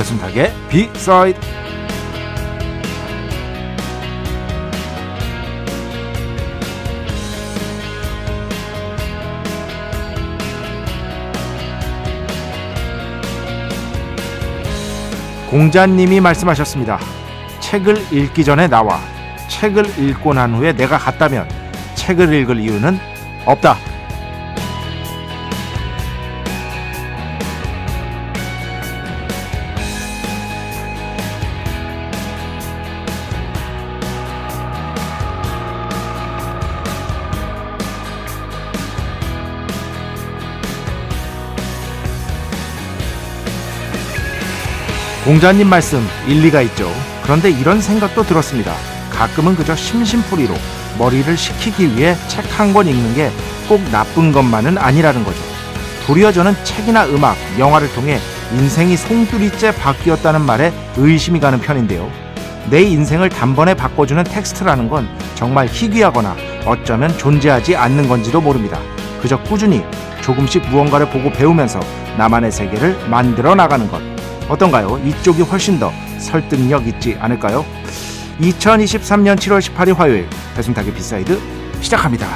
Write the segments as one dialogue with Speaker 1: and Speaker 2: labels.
Speaker 1: 배순탁의 비사이드 공자님이 말씀하셨습니다. 책을 읽기 전에 나와 책을 읽고 난 후에 내가 갔다면 책을 읽을 이유는 없다. 공자님 말씀 일리가 있죠. 그런데 이런 생각도 들었습니다. 가끔은 그저 심심풀이로 머리를 식히기 위해 책 한 권 읽는 게 꼭 나쁜 것만은 아니라는 거죠. 도리어 저는 책이나 음악, 영화를 통해 인생이 송두리째 바뀌었다는 말에 의심이 가는 편인데요. 내 인생을 단번에 바꿔주는 텍스트라는 건 정말 희귀하거나 어쩌면 존재하지 않는 건지도 모릅니다. 그저 꾸준히 조금씩 무언가를 보고 배우면서 나만의 세계를 만들어 나가는 것. 어떤가요? 이쪽이 훨씬 더 설득력 있지 않을까요? 2023년 7월 18일 화요일 배순탁의 B side 시작합니다.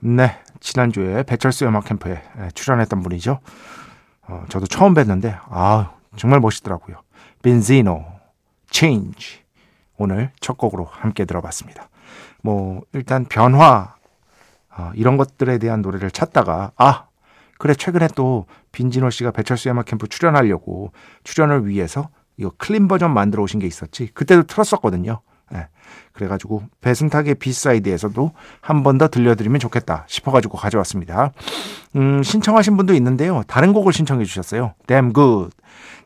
Speaker 1: 네, 지난주에 배철수 음악 캠프에 출연했던 분이죠. 어, 저도 처음 뵀는데 아 정말 멋있더라고요. 빈지노, Change 오늘 첫 곡으로 함께 들어봤습니다. 뭐 일단 변화 어, 이런 것들에 대한 노래를 찾다가 아 그래 최근에 또 빈지노 씨가 배철수 음악 캠프 출연하려고 출연을 위해서 이거 clean 버전 만들어 오신 게 있었지 그때도 틀었었거든요. 네. 그래가지고 배순탁의 B side에서도 한 번 더 들려드리면 좋겠다 싶어가지고 가져왔습니다. 음, 신청하신 분도 있는데요. 다른 곡을 신청해 주셨어요. Damn good.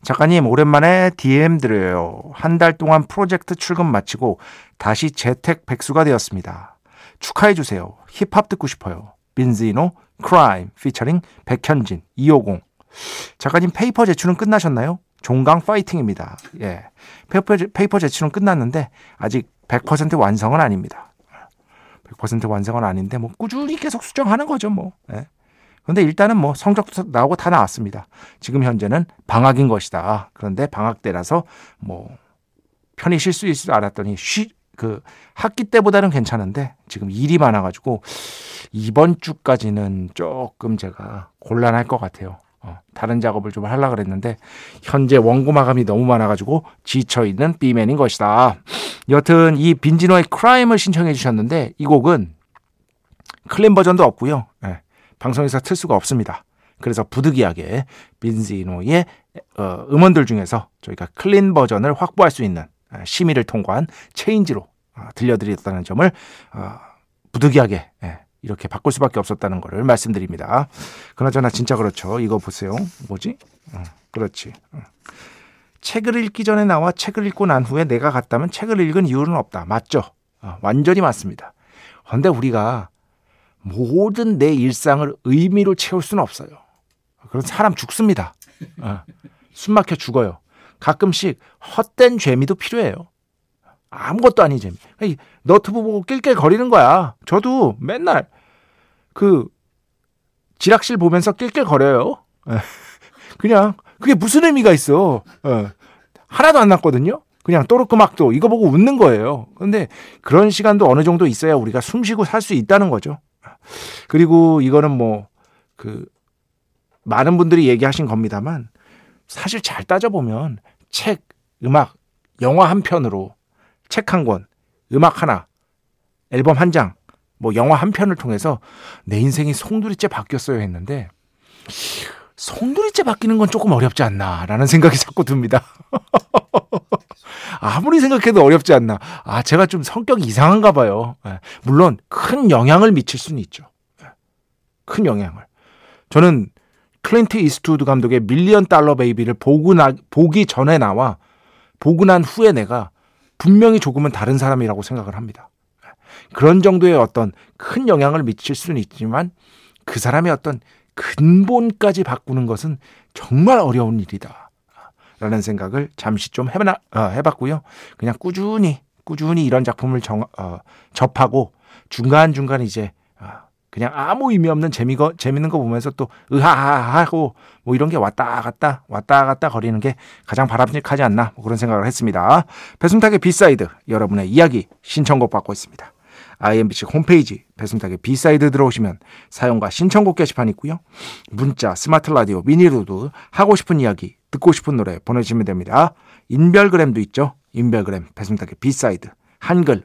Speaker 1: 작가님 오랜만에 DM 드려요. 한 달 동안 프로젝트 출근 마치고 다시 재택 백수가 되었습니다. 축하해 주세요. 힙합 듣고 싶어요. 빈지노 Crime 피처링 백현진 250 작가님 페이퍼 제출은 끝나셨나요? 종강 파이팅입니다. 예. 페이퍼, 페이퍼 제출은 끝났는데 아직 100% 완성은 아닙니다. 100% 완성은 아닌데 뭐 꾸준히 계속 수정하는 거죠, 뭐. 예. 근데 일단은 뭐 성적도 나오고 다 나왔습니다. 지금 현재는 방학인 것이다. 그런데 방학 때라서 뭐 편히 쉴 수 있을 줄 알았더니 쉬, 그 학기 때보다는 괜찮은데 지금 일이 많아가지고 이번 주까지는 조금 제가 곤란할 것 같아요. 어, 다른 작업을 좀 하려고 그랬는데 현재 원고 마감이 너무 많아가지고 지쳐있는 B맨인 것이다. 여튼 이 빈지노의 Crime을 신청해 주셨는데 이 곡은 clean 버전도 없고요. 네, 방송에서 틀 수가 없습니다. 그래서 부득이하게 빈지노의 어, 음원들 중에서 저희가 clean 버전을 확보할 수 있는 어, 심의를 통과한 Change로 어, 들려드렸다는 점을 어, 부득이하게 예, 이렇게 바꿀 수밖에 없었다는 것을 말씀드립니다. 그나저나 진짜 그렇죠. 이거 보세요. 뭐지? 그렇지. 책을 읽기 전에 나와 책을 읽고 난 후에 내가 갔다면 책을 읽은 이유는 없다. 맞죠? 완전히 맞습니다. 그런데 우리가 모든 내 일상을 의미로 채울 수는 없어요. 그런 사람 죽습니다. 숨 막혀 죽어요. 가끔씩 헛된 재미도 필요해요. 아무것도 재미. 너트브 보고 낄낄 거리는 거야. 저도 맨날 그 지락실 보면서 낄낄 거려요. 그냥 그게 무슨 의미가 있어. 하나도 안 났거든요. 그냥 또르크막도 이거 보고 웃는 거예요. 그런데 그런 시간도 어느 정도 있어야 우리가 숨 쉬고 살 수 있다는 거죠. 그리고 이거는 뭐 그 많은 분들이 얘기하신 겁니다만 사실 잘 따져보면 책, 음악, 영화 한 편으로 책 한 권, 음악 하나, 앨범 한 장, 뭐 영화 한 편을 통해서 내 인생이 송두리째 바뀌었어요 했는데 송두리째 바뀌는 건 조금 어렵지 않나라는 생각이 자꾸 듭니다. 아무리 생각해도 어렵지 않나. 아, 제가 좀 성격이 이상한가 봐요. 예. 물론 큰 영향을 미칠 수는 있죠. 예. 큰 영향을. 저는 클린트 이스트우드 감독의 밀리언 달러 베이비를 보고 나, 보기 전에 나와 보고 난 후에 내가 분명히 조금은 다른 사람이라고 생각을 합니다. 예. 그런 정도의 어떤 큰 영향을 미칠 수는 있지만 그 사람의 어떤 근본까지 바꾸는 것은 정말 어려운 일이다. 라는 생각을 잠시 좀 해봐, 어, 해봤고요. 그냥 꾸준히, 꾸준히 이런 작품을 정, 어, 접하고 중간중간 이제 어, 그냥 아무 의미 없는 재미거, 재밌는 거 보면서 또 으하하하고 뭐 이런 게 왔다 갔다 왔다 갔다 거리는 게 가장 바람직하지 않나 뭐 그런 생각을 했습니다. 배순탁의 B side 여러분의 이야기 신청곡 받고 있습니다. IMBC 홈페이지 배순탁의 B side 들어오시면 사연과 신청곡 게시판 있고요. 문자, 스마트 라디오, 미니로도 하고 싶은 이야기, 듣고 싶은 노래 보내주시면 됩니다. 인별그램도 있죠. 인별그램 배순탁의 B side 한글,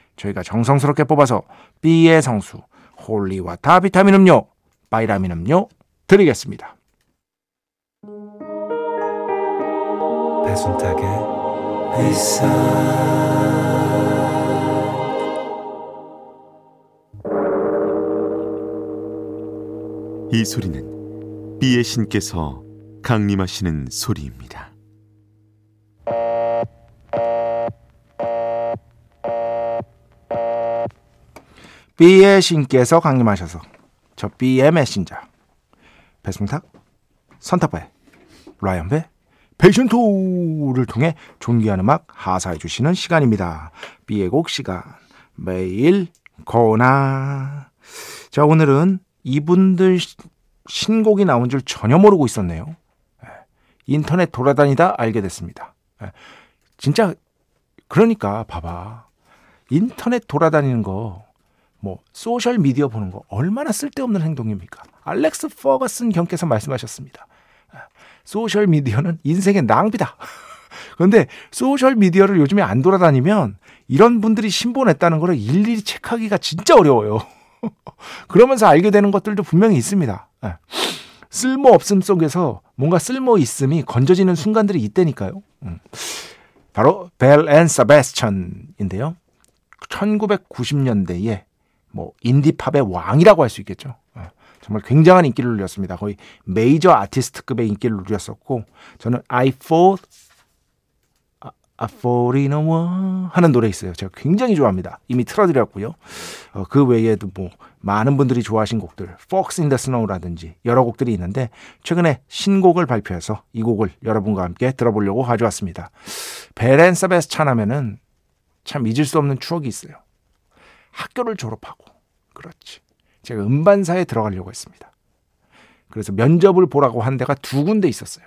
Speaker 1: 저희가 정성스럽게 뽑아서 B의 성수, Holy Water 비타민 음료, 바이라민 음료 드리겠습니다. 배순탁의 회사
Speaker 2: 이 소리는 비의 신께서 강림하시는 소리입니다.
Speaker 1: B의 신께서 강림하셔서 저 B의 메신저 배승탁, 선탑배, 라이언배, 페이션토를 통해 존귀한 음악 하사해 주시는 시간입니다. B의 곡 시간 매일 거나 자 오늘은 이분들 신곡이 나온 줄 전혀 모르고 있었네요. 예. 인터넷 돌아다니다 알게 됐습니다. 예. 진짜 그러니까 봐봐 인터넷 돌아다니는 거 뭐 소셜 미디어 보는 거 얼마나 쓸데없는 행동입니까? 알렉스 퍼거슨 경께서 말씀하셨습니다. 예. 소셜 미디어는 인생의 낭비다. 그런데 소셜 미디어를 요즘에 안 돌아다니면 이런 분들이 신보 냈다는 거를 일일이 체크하기가 진짜 어려워요. 그러면서 알게 되는 것들도 분명히 있습니다. 네. 쓸모 없음 속에서 뭔가 쓸모 있음이 건져지는 순간들이 있다니까요. 음. 바로 Belle and Sebastian인데요. 1990년대에 뭐 인디팝의 왕이라고 할 수 있겠죠. 네. 정말 굉장한 인기를 누렸습니다. 거의 메이저 아티스트급의 인기를 누렸었고 저는 I Fought in a War 하는 노래 있어요. 제가 굉장히 좋아합니다. 이미 틀어드렸고요. 어, 그 외에도 뭐 많은 분들이 좋아하신 곡들, Fox in the Snow라든지 여러 곡들이 있는데 최근에 신곡을 발표해서 이 곡을 여러분과 함께 들어보려고 가져왔습니다. Belle and Sebastian 하면은 참 잊을 수 없는 추억이 있어요. 학교를 졸업하고 그렇지. 제가 음반사에 들어가려고 했습니다. 그래서 면접을 보라고 한 데가 두 군데 있었어요.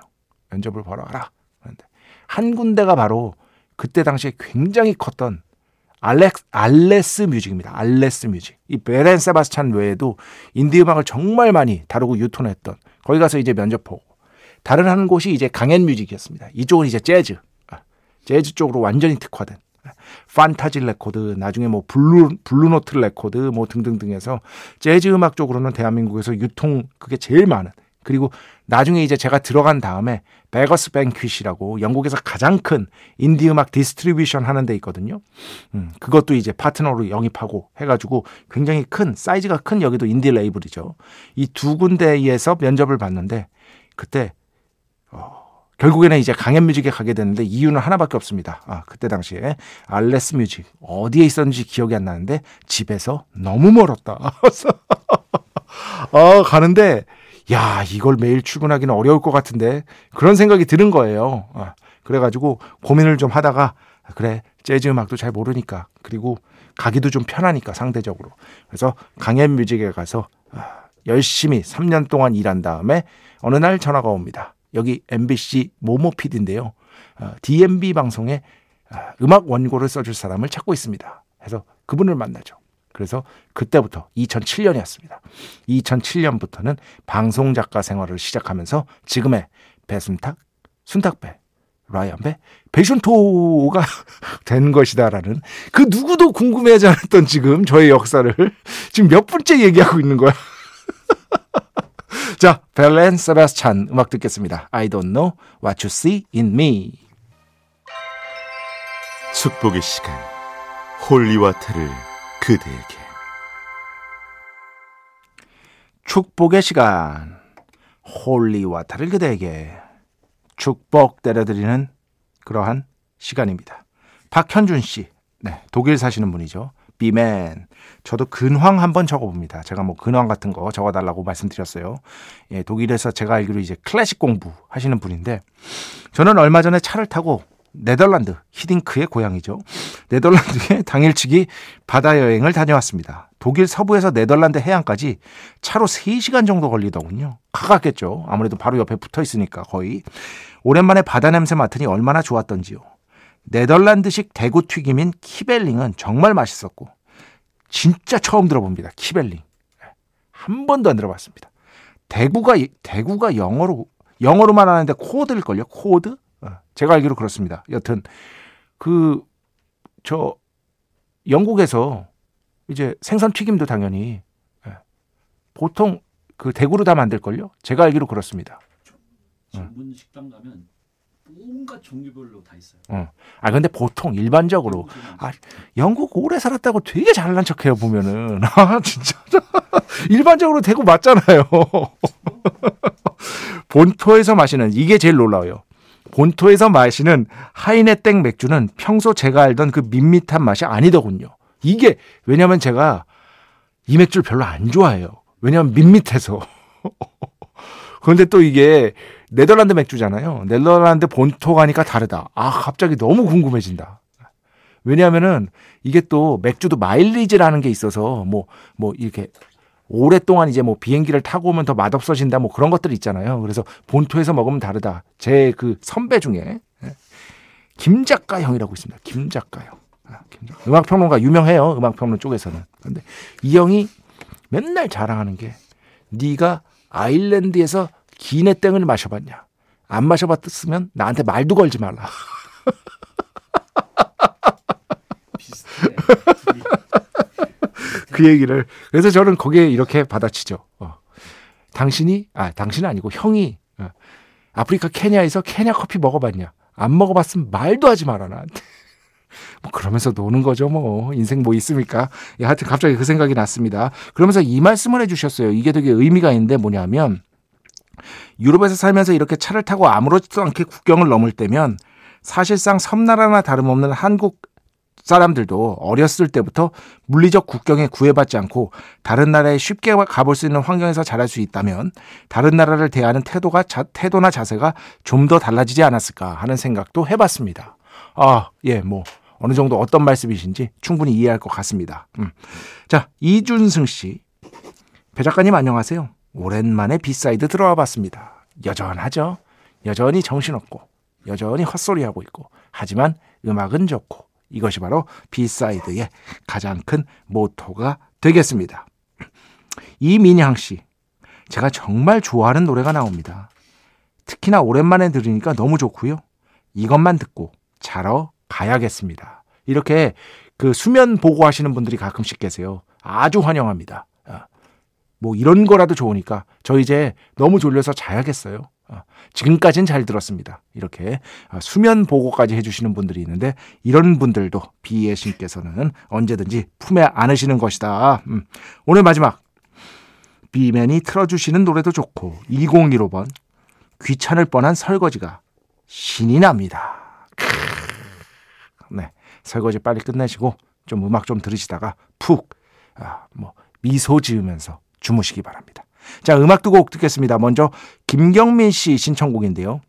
Speaker 1: 면접을 보러 가라. 그런데 한 군데가 바로 그때 당시에 굉장히 컸던 알렉, 알레스 뮤직입니다. 알레스 뮤직. 이 Belle and Sebastian 외에도 인디 음악을 정말 많이 다루고 유통했던 거기 가서 이제 면접 보고 다른 한 곳이 이제 강앤뮤직이었습니다. 이쪽은 이제 재즈. 아, 재즈 쪽으로 완전히 특화된 판타지 레코드, 나중에 뭐 블루 블루노트 레코드 뭐 등등등 해서 재즈 음악 쪽으로는 대한민국에서 유통 그게 제일 많은 그리고 나중에 이제 제가 들어간 다음에 Beggars Banquet이라고 영국에서 가장 큰 인디 음악 distribution 하는 데 있거든요. 음, 그것도 이제 파트너로 영입하고 해가지고 굉장히 큰 사이즈가 큰 여기도 인디 레이블이죠. 이 두 군데에서 면접을 봤는데 그때 어, 결국에는 이제 강앤뮤직에 가게 됐는데 이유는 하나밖에 없습니다. 아, 그때 당시에 알레스 뮤직 어디에 있었는지 기억이 안 나는데 집에서 너무 멀었다. 아, 가는데 야, 이걸 매일 출근하기는 어려울 것 같은데 그런 생각이 드는 거예요. 아, 그래가지고 고민을 좀 하다가 그래 재즈 음악도 잘 모르니까 그리고 가기도 좀 편하니까 상대적으로 그래서 강연 뮤직에 가서 아, 열심히 3년 동안 일한 다음에 어느 날 전화가 옵니다. 여기 MBC 모모 PD인데요. 어, DMB 방송에 어, 음악 원고를 써줄 사람을 찾고 있습니다. 해서 그분을 만나죠. 그래서 그때부터 2007년이었습니다. 2007년부터는 방송 작가 생활을 시작하면서 지금의 배순탁, 순탁배, 라이언배, 배순토가 된 것이다라는 그 누구도 궁금해하지 않았던 지금 저의 역사를 지금 몇 분째 얘기하고 있는 거야. 자, 벨 앤 세바스찬 음악 듣겠습니다. I don't know what you see in me.
Speaker 2: 축복의 시간 Holy Water를 그대에게
Speaker 1: 축복의 시간 Holy Water를 그대에게 축복 때려드리는 그러한 시간입니다. 박현준 씨, 네, 독일 사시는 분이죠. 비맨. 저도 근황 한번 적어봅니다. 제가 뭐 근황 같은 거 적어달라고 말씀드렸어요. 예, 독일에서 제가 알기로 이제 클래식 공부 하시는 분인데 저는 얼마 전에 차를 타고 네덜란드 히딩크의 고향이죠. 네덜란드에 당일치기 바다 여행을 다녀왔습니다. 독일 서부에서 네덜란드 해안까지 차로 3시간 정도 걸리더군요. 가깝겠죠. 아무래도 바로 옆에 붙어 있으니까 거의. 오랜만에 바다 냄새 맡으니 얼마나 좋았던지요. 네덜란드식 대구 튀김인 키벨링은 정말 맛있었고 진짜 처음 들어봅니다. 키벨링. 한 번도 안 들어봤습니다. 대구가 대구가 영어로 영어로만 하는데 cod일 걸요. cod? 어, 제가 알기로 그렇습니다. 여튼 그 저 영국에서 이제 생선 튀김도 당연히 예, 보통 그 대구로 다 만들 걸요. 제가 알기로 그렇습니다.
Speaker 3: 전문 식당 가면 온갖 종류별로 다 있어요.
Speaker 1: 어. 아 근데 보통 일반적으로 아 영국 오래 살았다고 되게 잘난 척해요 보면은 아 진짜 일반적으로 대구 맞잖아요. 본토에서 마시는 이게 제일 놀라워요. 본토에서 마시는 하이네땡 맥주는 평소 제가 알던 그 밋밋한 맛이 아니더군요. 이게 왜냐면 제가 이 맥주를 별로 안 좋아해요. 왜냐면 밋밋해서. 그런데 또 이게 네덜란드 맥주잖아요. 네덜란드 본토 가니까 다르다. 아, 갑자기 너무 궁금해진다. 왜냐하면은 이게 또 맥주도 마일리지라는 게 있어서 뭐, 뭐 이렇게 오랫동안 이제 뭐 비행기를 타고 오면 더 맛없어진다 뭐 그런 것들 있잖아요. 그래서 본토에서 먹으면 다르다. 제 그 선배 중에 예, 김 작가 형이라고 있습니다. 김 작가 형. 아, 음악 평론가 유명해요. 음악 평론 쪽에서는. 그런데 이 형이 맨날 자랑하는 게 네가 아일랜드에서 기내 땡을 마셔봤냐? 안 마셔봤으면 나한테 말도 걸지 말라. 그 얘기를 그래서 저는 거기에 이렇게 받아치죠. 어. 당신이 아 당신은 아니고 형이 어. 아프리카 케냐에서 케냐 커피 먹어봤냐? 안 먹어봤으면 말도 하지 마라 나한테. 뭐 그러면서 노는 거죠 뭐 인생 뭐 있습니까? 예, 하여튼 갑자기 그 생각이 났습니다. 그러면서 이 말씀을 해주셨어요. 이게 되게 의미가 있는데 뭐냐면 유럽에서 살면서 이렇게 차를 타고 아무렇지도 않게 국경을 넘을 때면 사실상 섬나라나 다름없는 한국 사람들도 어렸을 때부터 물리적 국경에 구애받지 않고 다른 나라에 쉽게 가볼 수 있는 환경에서 자랄 수 있다면 다른 나라를 대하는 태도가 자, 태도나 자세가 좀 더 달라지지 않았을까 하는 생각도 해봤습니다. 아, 예, 뭐 어느 정도 어떤 말씀이신지 충분히 이해할 것 같습니다. 음. 자, 이준승 씨, 배 작가님 안녕하세요. 오랜만에 B side 들어와 봤습니다. 여전하죠. 여전히 정신없고 여전히 헛소리하고 있고 하지만 음악은 좋고 이것이 바로 B side의 가장 큰 모토가 되겠습니다. 이민향 씨, 제가 정말 좋아하는 노래가 나옵니다. 특히나 오랜만에 들으니까 너무 좋고요. 이것만 듣고 자러 가야겠습니다. 이렇게 그 수면 보고 하시는 분들이 가끔씩 계세요. 아주 환영합니다. 아, 뭐 이런 거라도 좋으니까 저 이제 너무 졸려서 자야겠어요. 아, 지금까지는 잘 들었습니다. 이렇게 아, 수면 보고까지 해주시는 분들이 있는데 이런 분들도 비의 신께서는 언제든지 품에 안으시는 것이다. 음. 오늘 마지막 비맨이 틀어주시는 노래도 좋고 2015번 귀찮을 뻔한 설거지가 신이 납니다. 네, 설거지 빨리 끝내시고 좀 음악 좀 들으시다가 푹 아, 뭐 미소 지으면서 주무시기 바랍니다. 자, 음악 두 곡 듣겠습니다. 먼저 김경민 씨 신청곡인데요.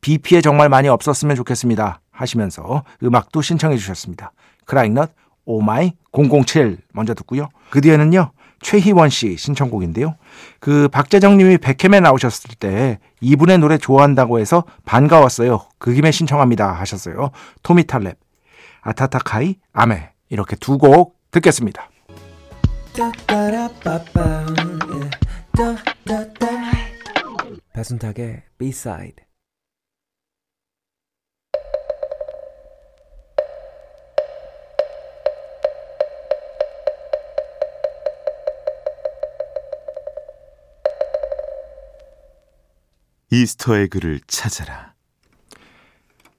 Speaker 1: 비 피해 정말 많이 없었으면 좋겠습니다. 하시면서 음악도 신청해 주셨습니다. 크라잉넛 오마이 007 먼저 듣고요. 그 뒤에는요. 최희원 씨 신청곡인데요. 그 박재정 님이 백캠에 나오셨을 때 이분의 노래 좋아한다고 해서 반가웠어요. 그 김에 신청합니다 하셨어요. 토미 탈랩, 아타타카이, 아메 이렇게 두 곡 듣겠습니다.
Speaker 4: 배순탁의 B-side
Speaker 2: 이스터 에그를 찾아라.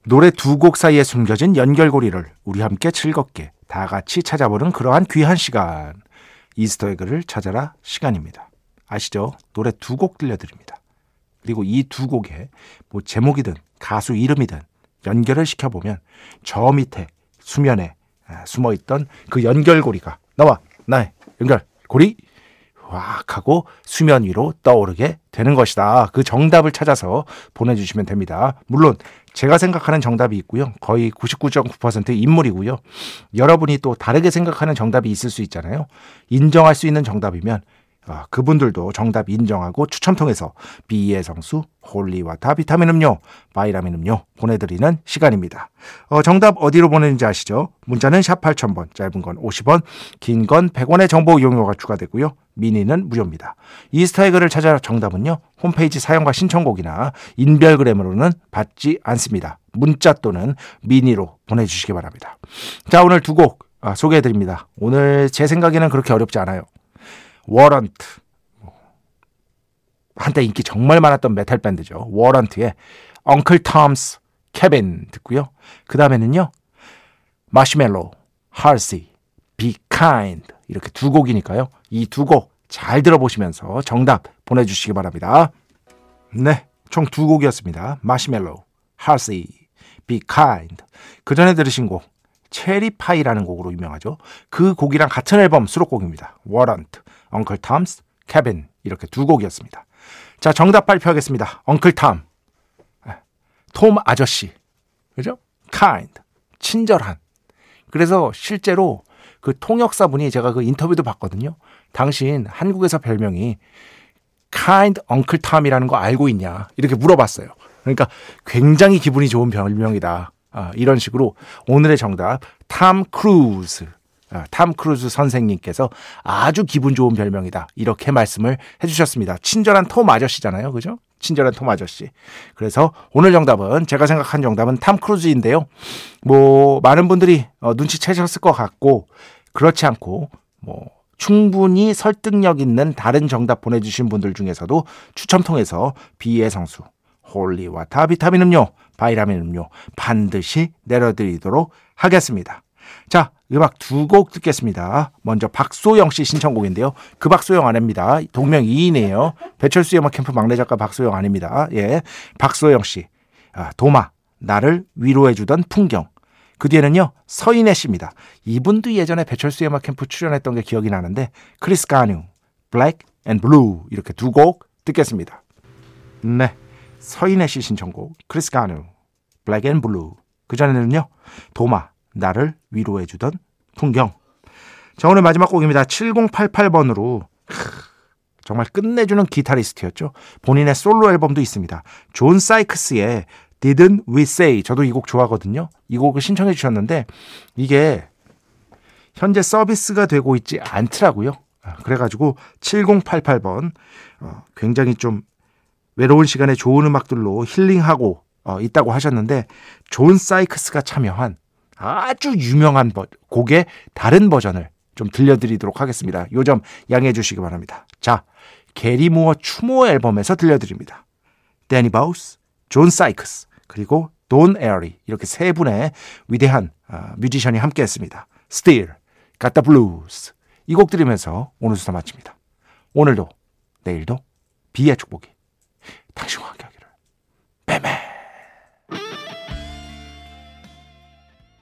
Speaker 1: 노래 두 곡 사이에 숨겨진 연결고리를 우리 함께 즐겁게 다 같이 찾아보는 그러한 귀한 시간. 이스터 에그를 찾아라 시간입니다. 아시죠? 노래 두 곡 들려드립니다. 그리고 이 두 곡에 뭐 제목이든 가수 이름이든 연결을 시켜보면 저 밑에 수면에 아, 숨어있던 그 연결고리가 나와 나의 연결고리 확 하고 수면 위로 떠오르게 되는 것이다. 그 정답을 찾아서 보내주시면 됩니다. 물론 제가 생각하는 정답이 있고요. 거의 99.9% 인물이고요. 여러분이 또 다르게 생각하는 정답이 있을 수 있잖아요. 인정할 수 있는 정답이면 아, 그분들도 정답 인정하고 추첨 통해서 B의 성수, Holy Water 비타민 음료, 바이라민 음료 보내드리는 시간입니다. 어, 정답 어디로 보내는지 아시죠? 문자는 샵 8000번, 짧은 건 50원, 긴 건 100원의 정보 이용료가 추가되고요. 미니는 무료입니다. Easter egg를 찾아 정답은요. 홈페이지 사연과 신청곡이나 인별그램으로는 받지 않습니다. 문자 또는 미니로 보내주시기 바랍니다. 자 오늘 두곡 아, 소개해드립니다. 오늘 제 생각에는 그렇게 어렵지 않아요. 워런트 한때 인기 정말 많았던 메탈 밴드죠. 워런트의 Uncle Tom's Cabin 듣고요. 그 다음에는요. 마시멜로, 할시, Be Kind 이렇게 두 곡이니까요. 이 두 곡 잘 들어보시면서 정답 보내주시기 바랍니다. 네, 총 두 곡이었습니다. 마시멜로, 할시, Be Kind 그 전에 들으신 곡 Cherry Pie라는 곡으로 유명하죠. 그 곡이랑 같은 앨범 수록곡입니다. 워런트, Uncle Tom's Cabin 이렇게 두 곡이었습니다. 자, 정답 발표하겠습니다. Uncle Tom. 톰 아저씨. 그죠? kind. 친절한. 그래서 실제로 그 통역사분이 제가 그 인터뷰도 봤거든요. 당신 한국에서 별명이 kind uncle Tom이라는 거 알고 있냐? 이렇게 물어봤어요. 그러니까 굉장히 기분이 좋은 별명이다. 아, 이런 식으로 오늘의 정답 탐 크루즈 아, 탐 크루즈 선생님께서 아주 기분 좋은 별명이다. 이렇게 말씀을 해주셨습니다. 친절한 톰 아저씨잖아요. 그죠? 친절한 톰 아저씨. 그래서 오늘 정답은 제가 생각한 정답은 탐 크루즈인데요. 뭐, 많은 분들이 어, 눈치채셨을 것 같고, 그렇지 않고, 뭐, 충분히 설득력 있는 다른 정답 보내주신 분들 중에서도 추첨 통해서 비의 성수, Holy Water 비타민 음료, 바이라민 음료 반드시 내려드리도록 하겠습니다. 자, 음악 두 곡 듣겠습니다. 먼저 박소영 씨 신청곡인데요. 그 박소영 아닙니다. 동명 이인이에요. 배철수의 음악 캠프 막내 작가 박소영 아닙니다. 예. 박소영 씨. 아, 도마. 나를 위로해주던 풍경. 그 뒤에는요, 서인혜 씨입니다. 이분도 예전에 배철수의 음악 캠프 출연했던 게 기억이 나는데, 크리스 가뉴, Black and Blue. 이렇게 두 곡 듣겠습니다. 네. 서인혜 씨 신청곡, 크리스 가뉴, Black and Blue. 그 전에는요, 도마. 나를 위로해주던 풍경. 자, 오늘 마지막 곡입니다. 7088번으로. 정말 끝내주는 기타리스트였죠. 본인의 솔로 앨범도 있습니다. 존 사이크스의 Didn't We Say. 저도 이 곡 좋아하거든요. 이 곡을 신청해 주셨는데, 이게 현재 서비스가 되고 있지 않더라고요. 그래가지고 7088번, 어, 굉장히 좀 외로운 시간에 좋은 음악들로 힐링하고 어, 있다고 하셨는데, 존 사이크스가 참여한 아주 유명한 곡의 다른 버전을 좀 들려드리도록 하겠습니다. 요 점 양해해 주시기 바랍니다. 자, 게리 무어 추모 앨범에서 들려드립니다. 데니 바우스, 존 사이크스, 그리고 돈 에어리 이렇게 세 분의 위대한 어, 뮤지션이 함께 했습니다. Still Got the Blues 이 곡 들으면서 오늘 수사 마칩니다. 오늘도 내일도 비의 축복이 당신과